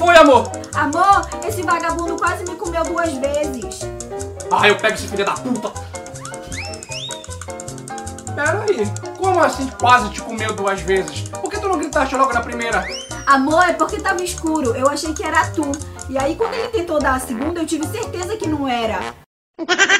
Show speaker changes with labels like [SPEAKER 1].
[SPEAKER 1] foi amor?
[SPEAKER 2] Amor, esse vagabundo quase me comeu duas vezes.
[SPEAKER 1] Ah, eu pego esse filho da puta. Pera aí, como assim quase te comeu duas vezes? Por que tu não gritaste logo na primeira?
[SPEAKER 2] Amor, é porque tá tava escuro. Eu achei que era tu. E aí, quando ele tentou dar a segunda, eu tive certeza que não era.